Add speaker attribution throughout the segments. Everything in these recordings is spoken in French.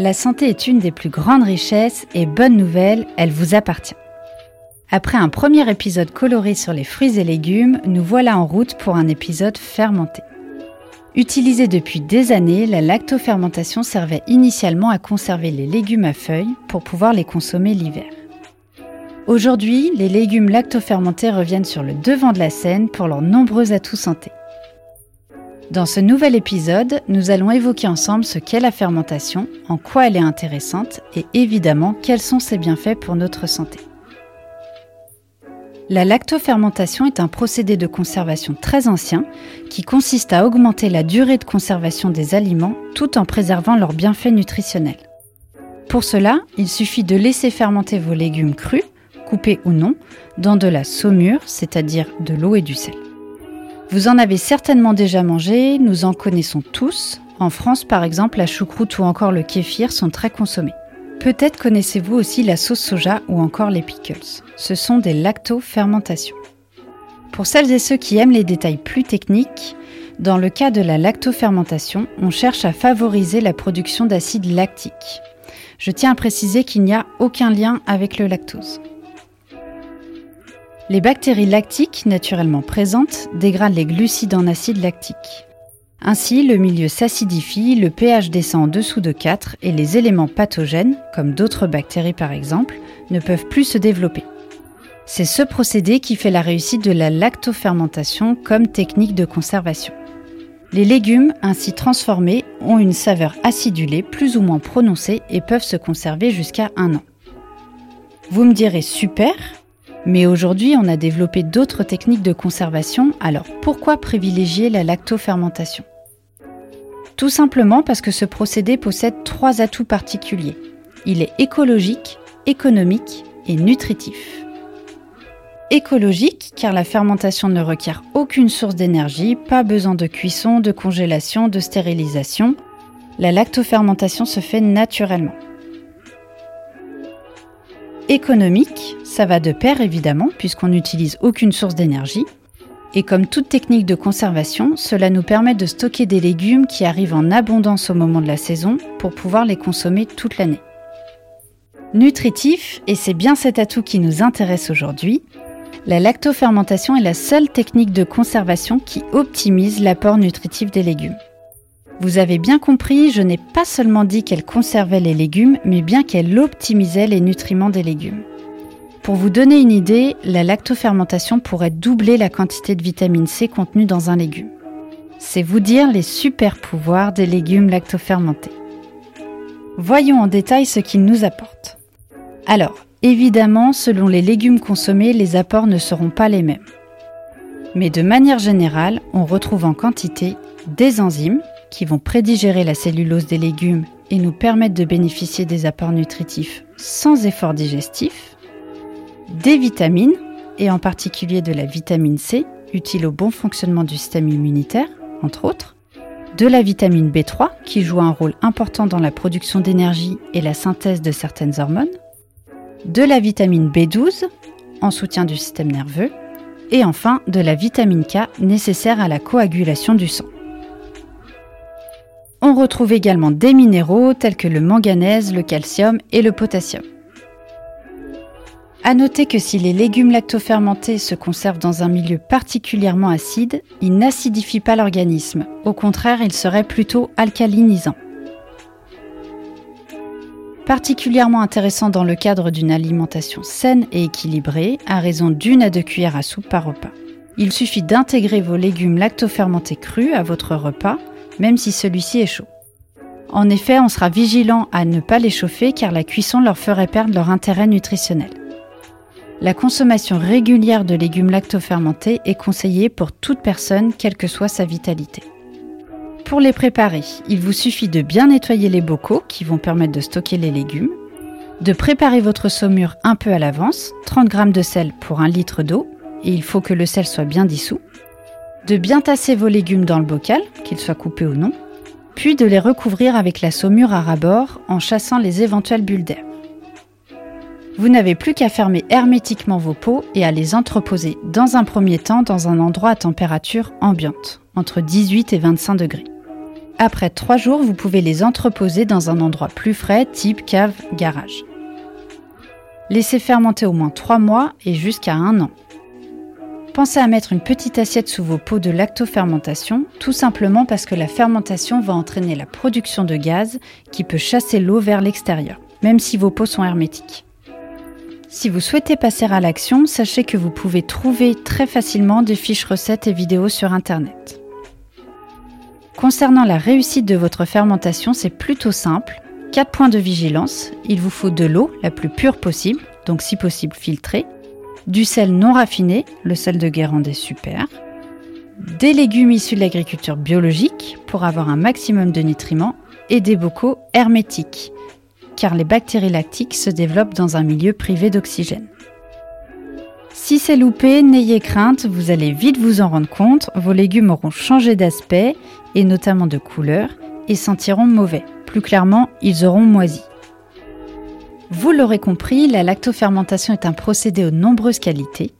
Speaker 1: La santé est une des plus grandes richesses et bonne nouvelle, elle vous appartient. Après un premier épisode coloré sur les fruits et légumes, nous voilà en route pour un épisode fermenté. Utilisée depuis des années, la lactofermentation servait initialement à conserver les légumes à feuilles pour pouvoir les consommer l'hiver. Aujourd'hui, les légumes lactofermentés reviennent sur le devant de la scène pour leurs nombreux atouts santé. Dans ce nouvel épisode, nous allons évoquer ensemble ce qu'est la fermentation, en quoi elle est intéressante et évidemment quels sont ses bienfaits pour notre santé. La lactofermentation est un procédé de conservation très ancien qui consiste à augmenter la durée de conservation des aliments tout en préservant leurs bienfaits nutritionnels. Pour cela, il suffit de laisser fermenter vos légumes crus, coupés ou non, dans de la saumure, c'est-à-dire de l'eau et du sel. Vous en avez certainement déjà mangé, nous en connaissons tous. En France, par exemple, la choucroute ou encore le kéfir sont très consommés. Peut-être connaissez-vous aussi la sauce soja ou encore les pickles. Ce sont des lactofermentations. Pour celles et ceux qui aiment les détails plus techniques, dans le cas de la lactofermentation, on cherche à favoriser la production d'acide lactique. Je tiens à préciser qu'il n'y a aucun lien avec le lactose. Les bactéries lactiques, naturellement présentes, dégradent les glucides en acide lactique. Ainsi, le milieu s'acidifie, le pH descend en dessous de 4 et les éléments pathogènes, comme d'autres bactéries par exemple, ne peuvent plus se développer. C'est ce procédé qui fait la réussite de la lactofermentation comme technique de conservation. Les légumes ainsi transformés ont une saveur acidulée plus ou moins prononcée et peuvent se conserver jusqu'à un an. Vous me direz super, mais aujourd'hui, on a développé d'autres techniques de conservation, alors pourquoi privilégier la lactofermentation? Tout simplement parce que ce procédé possède trois atouts particuliers. Il est écologique, économique et nutritif. Écologique, car la fermentation ne requiert aucune source d'énergie, pas besoin de cuisson, de congélation, de stérilisation. La lactofermentation se fait naturellement. Économique, ça va de pair évidemment, puisqu'on n'utilise aucune source d'énergie. Et comme toute technique de conservation, cela nous permet de stocker des légumes qui arrivent en abondance au moment de la saison pour pouvoir les consommer toute l'année. Nutritif, et c'est bien cet atout qui nous intéresse aujourd'hui, la lactofermentation est la seule technique de conservation qui optimise l'apport nutritif des légumes. Vous avez bien compris, je n'ai pas seulement dit qu'elle conservait les légumes, mais bien qu'elle optimisait les nutriments des légumes. Pour vous donner une idée, la lactofermentation pourrait doubler la quantité de vitamine C contenue dans un légume. C'est vous dire les super pouvoirs des légumes lactofermentés. Voyons en détail ce qu'ils nous apportent. Alors, évidemment, selon les légumes consommés, les apports ne seront pas les mêmes. Mais de manière générale, on retrouve en quantité des enzymes, qui vont prédigérer la cellulose des légumes et nous permettre de bénéficier des apports nutritifs sans effort digestif, des vitamines, et en particulier de la vitamine C, utile au bon fonctionnement du système immunitaire, entre autres, de la vitamine B3, qui joue un rôle important dans la production d'énergie et la synthèse de certaines hormones, de la vitamine B12, en soutien du système nerveux, et enfin de la vitamine K nécessaire à la coagulation du sang. On retrouve également des minéraux tels que le manganèse, le calcium et le potassium. À noter que si les légumes lactofermentés se conservent dans un milieu particulièrement acide, ils n'acidifient pas l'organisme. Au contraire, ils seraient plutôt alcalinisants. Particulièrement intéressant dans le cadre d'une alimentation saine et équilibrée, à raison d'une à deux cuillères à soupe par repas. Il suffit d'intégrer vos légumes lactofermentés crus à votre repas même si celui-ci est chaud. En effet, on sera vigilant à ne pas les chauffer car la cuisson leur ferait perdre leur intérêt nutritionnel. La consommation régulière de légumes lactofermentés est conseillée pour toute personne, quelle que soit sa vitalité. Pour les préparer, il vous suffit de bien nettoyer les bocaux qui vont permettre de stocker les légumes, de préparer votre saumure un peu à l'avance, 30 g de sel pour 1 litre d'eau, et il faut que le sel soit bien dissous, de bien tasser vos légumes dans le bocal, qu'ils soient coupés ou non, puis de les recouvrir avec la saumure à rabord en chassant les éventuelles bulles d'air. Vous n'avez plus qu'à fermer hermétiquement vos pots et à les entreposer dans un premier temps dans un endroit à température ambiante, entre 18 et 25 degrés. Après 3 jours, vous pouvez les entreposer dans un endroit plus frais, type cave, garage. Laissez fermenter au moins 3 mois et jusqu'à 1 an. Pensez à mettre une petite assiette sous vos pots de lactofermentation, tout simplement parce que la fermentation va entraîner la production de gaz qui peut chasser l'eau vers l'extérieur, même si vos pots sont hermétiques. Si vous souhaitez passer à l'action, sachez que vous pouvez trouver très facilement des fiches recettes et vidéos sur Internet. Concernant la réussite de votre fermentation, c'est plutôt simple. 4 points de vigilance. Il vous faut de l'eau la plus pure possible, donc si possible filtrée, du sel non raffiné, le sel de Guérande est super, des légumes issus de l'agriculture biologique pour avoir un maximum de nutriments et des bocaux hermétiques, car les bactéries lactiques se développent dans un milieu privé d'oxygène. Si c'est loupé, n'ayez crainte, vous allez vite vous en rendre compte, vos légumes auront changé d'aspect et notamment de couleur et sentiront mauvais. Plus clairement, ils auront moisi. Vous l'aurez compris, la lactofermentation est un procédé aux nombreuses qualités.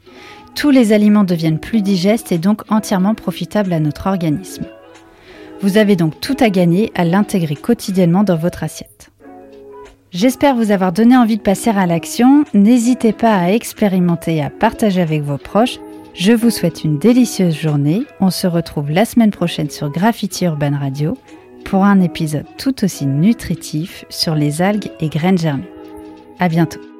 Speaker 1: Tous les aliments deviennent plus digestes et donc entièrement profitables à notre organisme. Vous avez donc tout à gagner à l'intégrer quotidiennement dans votre assiette. J'espère vous avoir donné envie de passer à l'action. N'hésitez pas à expérimenter et à partager avec vos proches. Je vous souhaite une délicieuse journée. On se retrouve la semaine prochaine sur Graffiti Urban Radio pour un épisode tout aussi nutritif sur les algues et graines germées. À bientôt.